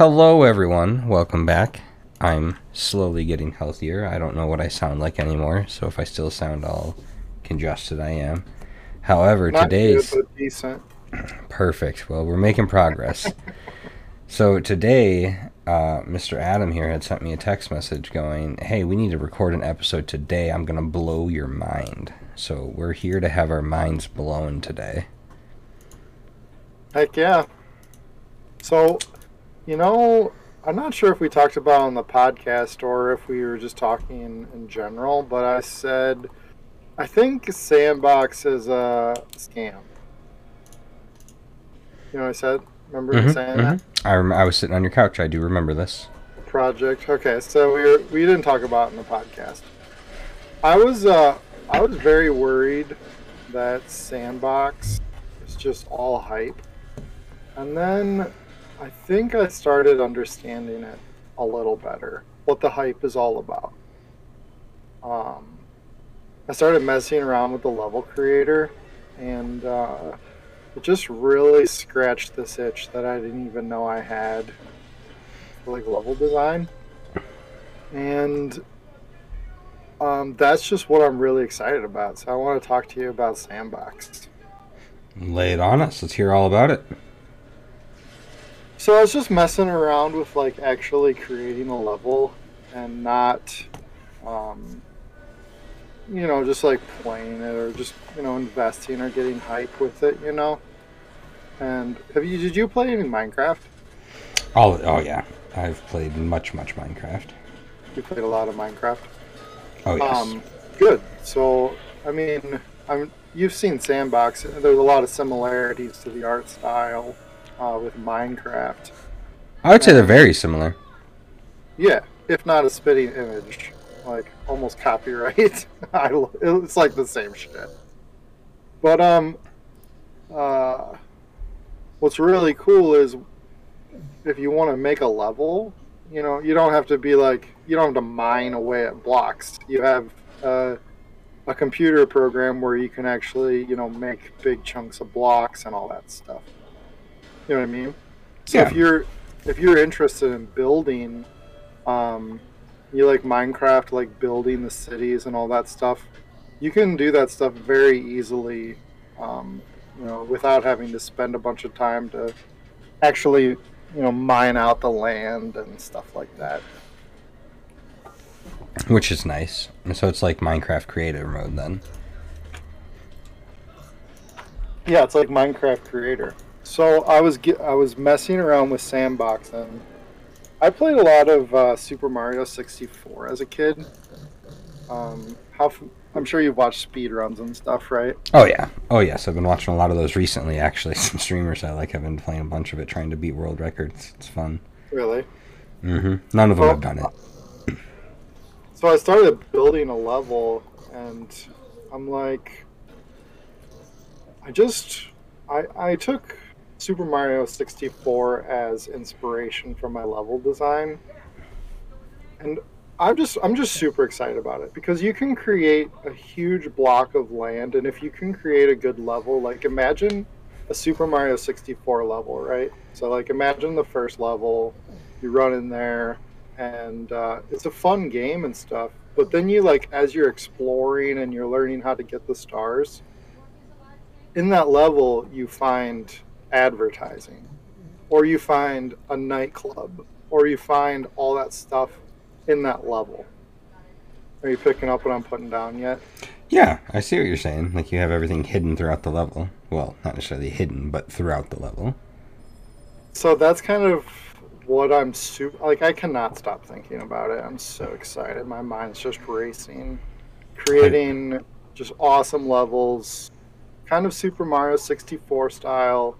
Hello, everyone. Welcome back. I'm slowly getting healthier. I don't know what I sound like anymore, so if I still sound all congested, I am. However, Not today's good, perfect. Well, we're making progress. so today, uh, Mr. Adam here had sent me a text message going, "Hey, we need to record an episode today. I'm gonna blow your mind." So we're here to have our minds blown today. Heck yeah. So, you know, I'm not sure if we talked about it on the podcast or if we were just talking in, in general, but I said I think Sandbox is a scam. You know what I said? Remember me Mhm, saying mhm. that? I rem- I was sitting on your couch. I do remember this. project. Okay, so we were, we didn't talk about it in the podcast. I was uh I was very worried that Sandbox is just all hype. And then I think I started understanding it a little better. What the hype is all about. Um I started messing around with the level creator and uh it just really scratched this itch that I didn't even know I had like level design. And um, that's just what I'm really excited about. So I want to talk to you about Sandbox. Lay it on us. Let's hear all about it. So I was just messing around with like actually creating a level and not, um, you know, just like playing it or just you know investing or getting hype with it, you know. And have you did you play any Minecraft? Oh, oh yeah. I've played much, much Minecraft. You played a lot of Minecraft. Oh yes. Um, good. So, I mean, I'm, you've seen Sandbox. There's a lot of similarities to the art style uh, with Minecraft. I would say they're very similar. Yeah, if not a spitting image, like almost copyright. I, it's like the same shit. But um, uh, what's really cool is if you want to make a level, you know, you don't have to be like you don't have to mine away at blocks. You have uh, a computer program where you can actually, you know, make big chunks of blocks and all that stuff. You know what I mean? So if you're if you're interested in building, um, you like Minecraft, like building the cities and all that stuff, you can do that stuff very easily, um, you know, without having to spend a bunch of time to actually, you know, mine out the land and stuff like that. Which is nice. And so it's like Minecraft creative mode then. Yeah, it's like Minecraft Creator. So I was ge- I was messing around with sandboxing. I played a lot of uh, Super Mario 64 as a kid. Um, how f- I'm sure you've watched speed runs and stuff, right? Oh yeah. Oh yes. I've been watching a lot of those recently actually. Some streamers I like have been playing a bunch of it trying to beat world records. It's fun. Really? hmm None of them Well- have done it. So I started building a level, and I'm like, I just, I, I took Super Mario 64 as inspiration for my level design, and I'm just, I'm just super excited about it because you can create a huge block of land, and if you can create a good level, like imagine a Super Mario 64 level, right? So like imagine the first level, you run in there, and uh, it's a fun game and stuff. But then you like as you're exploring and you're learning how to get the stars. In that level, you find advertising, or you find a nightclub, or you find all that stuff in that level. Are you picking up what I'm putting down yet? Yeah, I see what you're saying. Like you have everything hidden throughout the level. Well, not necessarily hidden, but throughout the level. So that's kind of what I'm super like. I cannot stop thinking about it. I'm so excited. My mind's just racing, creating just awesome levels, kind of Super Mario 64 style,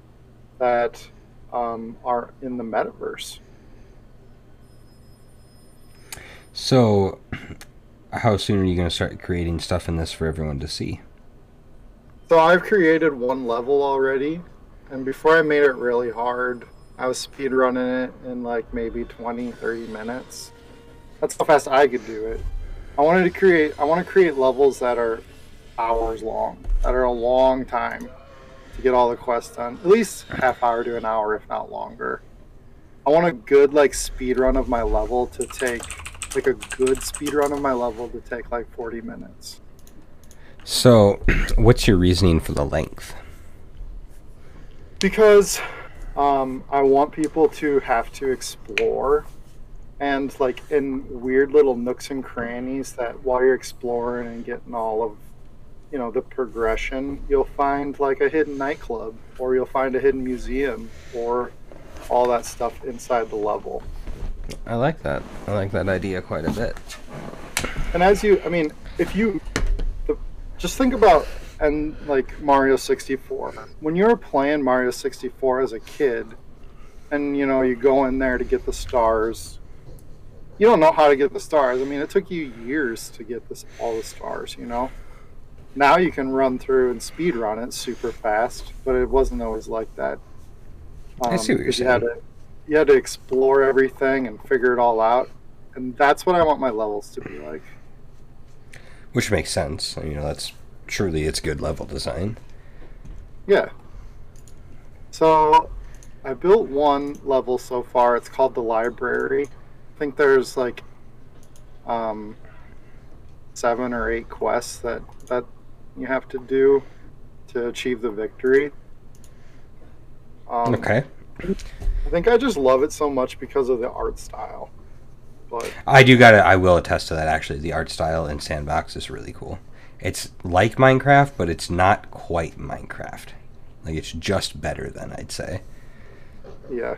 that um, are in the metaverse. So, how soon are you going to start creating stuff in this for everyone to see? So I've created one level already, and before I made it really hard, I was speedrunning it in like maybe 20, 30 minutes. That's how fast I could do it. I wanted to create I want to create levels that are hours long, that are a long time to get all the quests done. At least half hour to an hour, if not longer. I want a good like speed run of my level to take like a good speed run of my level to take like 40 minutes. So, what's your reasoning for the length? Because um, I want people to have to explore and like in weird little nooks and crannies that while you're exploring and getting all of you know the progression you'll find like a hidden nightclub or you'll find a hidden museum or all that stuff inside the level I like that. I like that idea quite a bit. and as you i mean if you the, just think about and like mario 64 when you were playing mario 64 as a kid and you know you go in there to get the stars you don't know how to get the stars i mean it took you years to get this all the stars you know now you can run through and speed run it super fast but it wasn't always like that I see what you're 'cause you had to you had to explore everything and figure it all out and that's what i want my levels to be like Which makes sense. You know, that's truly it's good level design. Yeah. So I built one level so far. It's called the library. I think there's like um, seven or eight quests that that you have to do to achieve the victory. Um, Okay. I think I just love it so much because of the art style. But I do gotta. I will attest to that. Actually, the art style in Sandbox is really cool. It's like Minecraft, but it's not quite Minecraft. Like it's just better than I'd say. yeah.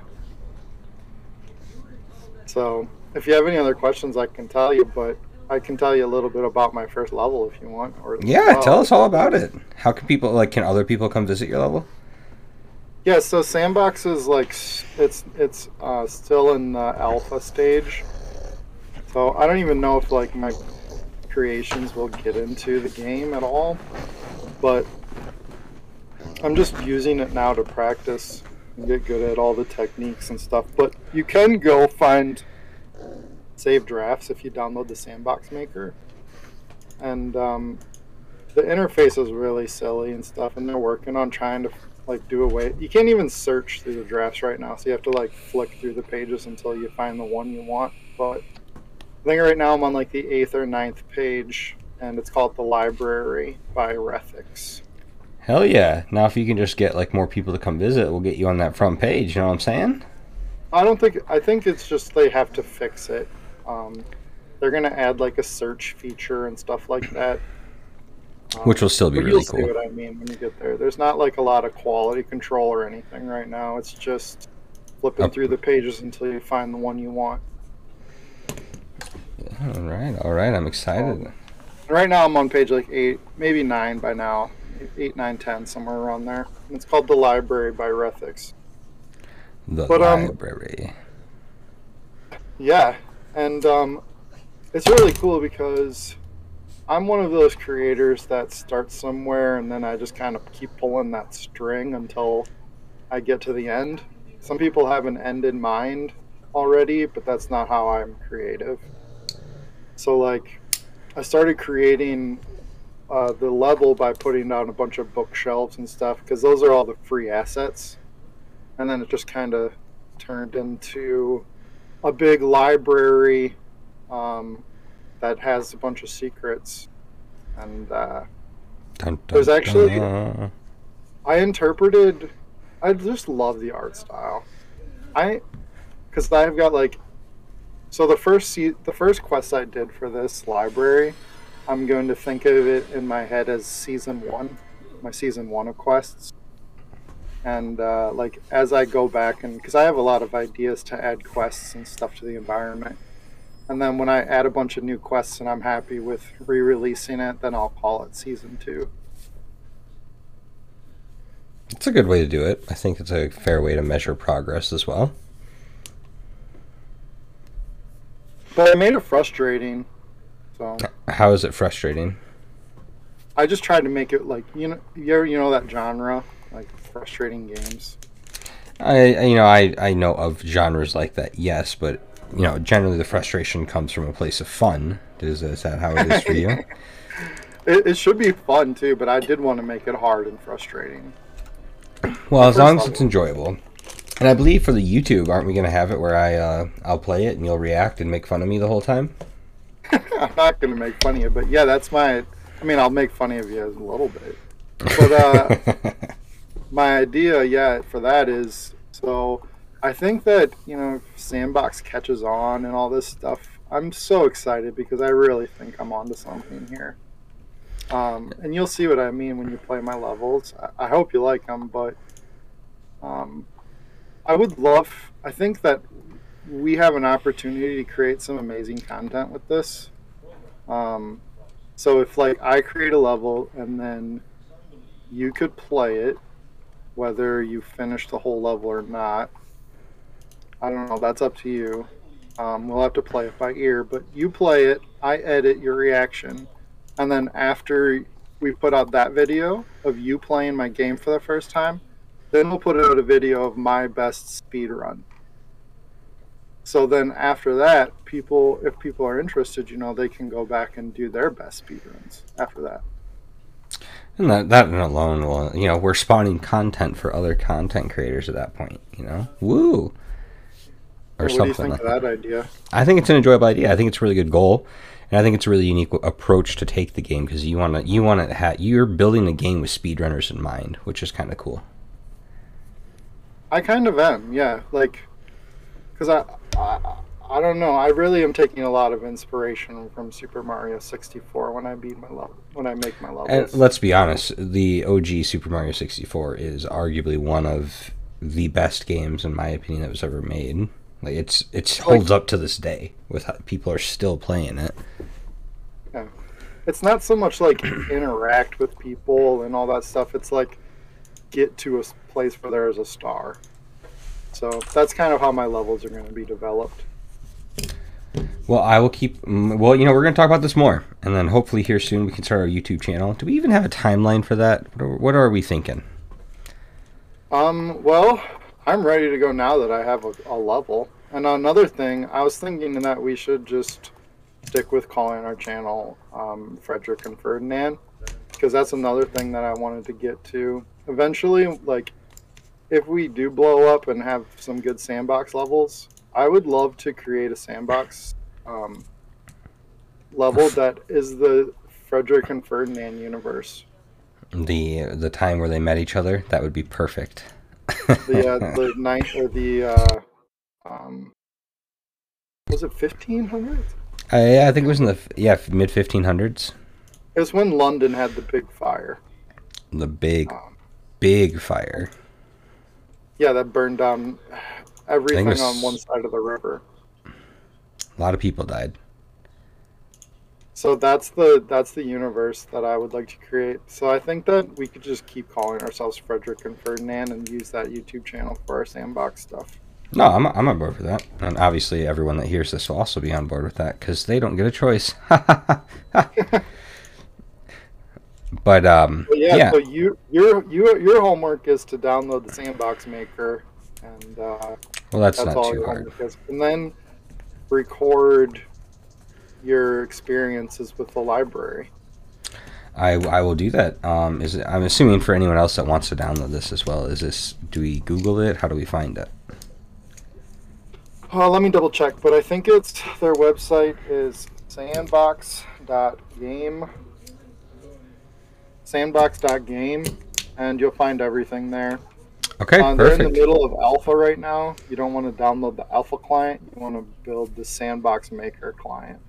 So if you have any other questions, I can tell you. But I can tell you a little bit about my first level if you want. Or Yeah, well, tell us all about it. How can people like? Can other people come visit your level? Yeah, so Sandbox is like it's it's uh, still in the alpha stage. So I don't even know if like my creations will get into the game at all, but I'm just using it now to practice and get good at all the techniques and stuff. But you can go find save drafts if you download the Sandbox Maker, and um, the interface is really silly and stuff, and they're working on trying to like do away. You can't even search through the drafts right now, so you have to like flick through the pages until you find the one you want. But I think right now I'm on like the eighth or ninth page, and it's called the Library by Rethix. Hell yeah! Now, if you can just get like more people to come visit, we'll get you on that front page. You know what I'm saying? I don't think I think it's just they have to fix it. Um, they're gonna add like a search feature and stuff like that. Um, Which will still be really you'll see cool. what I mean when you get there. There's not like a lot of quality control or anything right now. It's just flipping Up- through the pages until you find the one you want. All right, all right. I'm excited. And right now I'm on page like eight, maybe nine by now, eight, nine, ten, somewhere around there. It's called the Library by Rethix. The but, um, library. Yeah, and um, it's really cool because I'm one of those creators that starts somewhere and then I just kind of keep pulling that string until I get to the end. Some people have an end in mind already, but that's not how I'm creative. So, like, I started creating uh, the level by putting down a bunch of bookshelves and stuff because those are all the free assets. And then it just kind of turned into a big library um, that has a bunch of secrets. And uh, Dun, dun, there's actually- dun. I interpreted. I just love the art style. I, because I've got like, so the first se- the first quest I did for this library, I'm going to think of it in my head as season one, my season one of quests. And uh, like as I go back and because I have a lot of ideas to add quests and stuff to the environment, and then when I add a bunch of new quests and I'm happy with re-releasing it, then I'll call it season two. It's a good way to do it. I think it's a fair way to measure progress as well. But I made it frustrating. So How is it frustrating? I just tried to make it like you know you you know that genre like frustrating games. I you know I I know of genres like that, yes, but you know generally the frustration comes from a place of fun. Is is that how it is for you? It, it should be fun too, but I did want to make it hard and frustrating. Well, as long as it's enjoyable. And I believe for the YouTube, aren't we going to have it where I uh, I'll play it and you'll react and make fun of me the whole time? I'm not gonna make fun of you, but yeah, that's my. I mean, I'll make fun of you as a little bit, but uh, my idea, yeah, for that is so. I think that you know, Sandbox catches on and all this stuff. I'm so excited because I really think I'm onto something here. Um, and you'll see what I mean when you play my levels. I, I hope you like them, but um, I would love. I think that we have an opportunity to create some amazing content with this. Um, so if like I create a level and then you could play it, whether you finish the whole level or not. I don't know. That's up to you. Um, we'll have to play it by ear, but you play it. I edit your reaction, and then after we put out that video of you playing my game for the first time, then we'll put out a video of my best speed run. So then after that, people, if people are interested, you know, they can go back and do their best speed runs after that. And that, that alone will, you know, we're spawning content for other content creators at that point, you know? Woo! Or what something do you think like that, that idea? I think it's an enjoyable idea. I think it's a really good goal. And I think it's a really unique approach to take the game because you want to you want to have, you're building a game with speedrunners in mind, which is kind of cool. I kind of am, yeah. Like, because I, I I don't know. I really am taking a lot of inspiration from Super Mario 64 when I beat my level, when I make my levels. And let's be honest, the OG Super Mario 64 is arguably one of the best games, in my opinion, that was ever made. Like it's it holds like, up to this day with how people are still playing it. Yeah, it's not so much like interact with people and all that stuff. It's like get to a place where there is a star. So that's kind of how my levels are going to be developed. Well, I will keep. Mm, well, you know, we're going to talk about this more, and then hopefully here soon we can start our YouTube channel. Do we even have a timeline for that? What are, what are we thinking? Um. Well, I'm ready to go now that I have a, a level. And another thing, I was thinking that we should just stick with calling our channel um, Frederick and Ferdinand, because that's another thing that I wanted to get to. Eventually, like, if we do blow up and have some good sandbox levels, I would love to create a sandbox um, level that is the Frederick and Ferdinand universe. The the time where they met each other, that would be perfect the uh, the night or the uh, um, was it fifteen hundreds? Uh, yeah, I think it was in the yeah mid fifteen hundreds. It was when London had the big fire. The big, um, big fire. Yeah, that burned down everything was, on one side of the river. A lot of people died. So that's the that's the universe that I would like to create. So I think that we could just keep calling ourselves Frederick and Ferdinand and use that YouTube channel for our sandbox stuff. No, I'm I'm on board with that, and obviously everyone that hears this will also be on board with that because they don't get a choice. but um, well, yeah, yeah, So you your your your homework is to download the Sandbox Maker, and uh, well, that's, that's not too hard. And then record your experiences with the library. I, I will do that. Um, is it, I'm assuming for anyone else that wants to download this as well. Is this do we Google it? How do we find it? Uh, let me double check, but I think it's their website is sandbox.game sandbox.game and you'll find everything there. Okay, uh, they're in the middle of alpha right now. You don't want to download the alpha client. You want to build the sandbox maker client.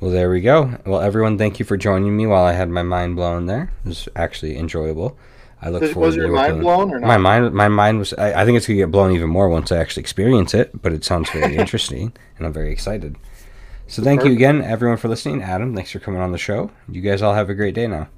Well, there we go. Well, everyone, thank you for joining me while I had my mind blown there. It was actually enjoyable. I look forward was your to mind blown or not? My mind, my mind was. I, I think it's gonna get blown even more once I actually experience it. But it sounds very interesting, and I'm very excited. So thank Perfect. you again, everyone, for listening. Adam, thanks for coming on the show. You guys all have a great day now.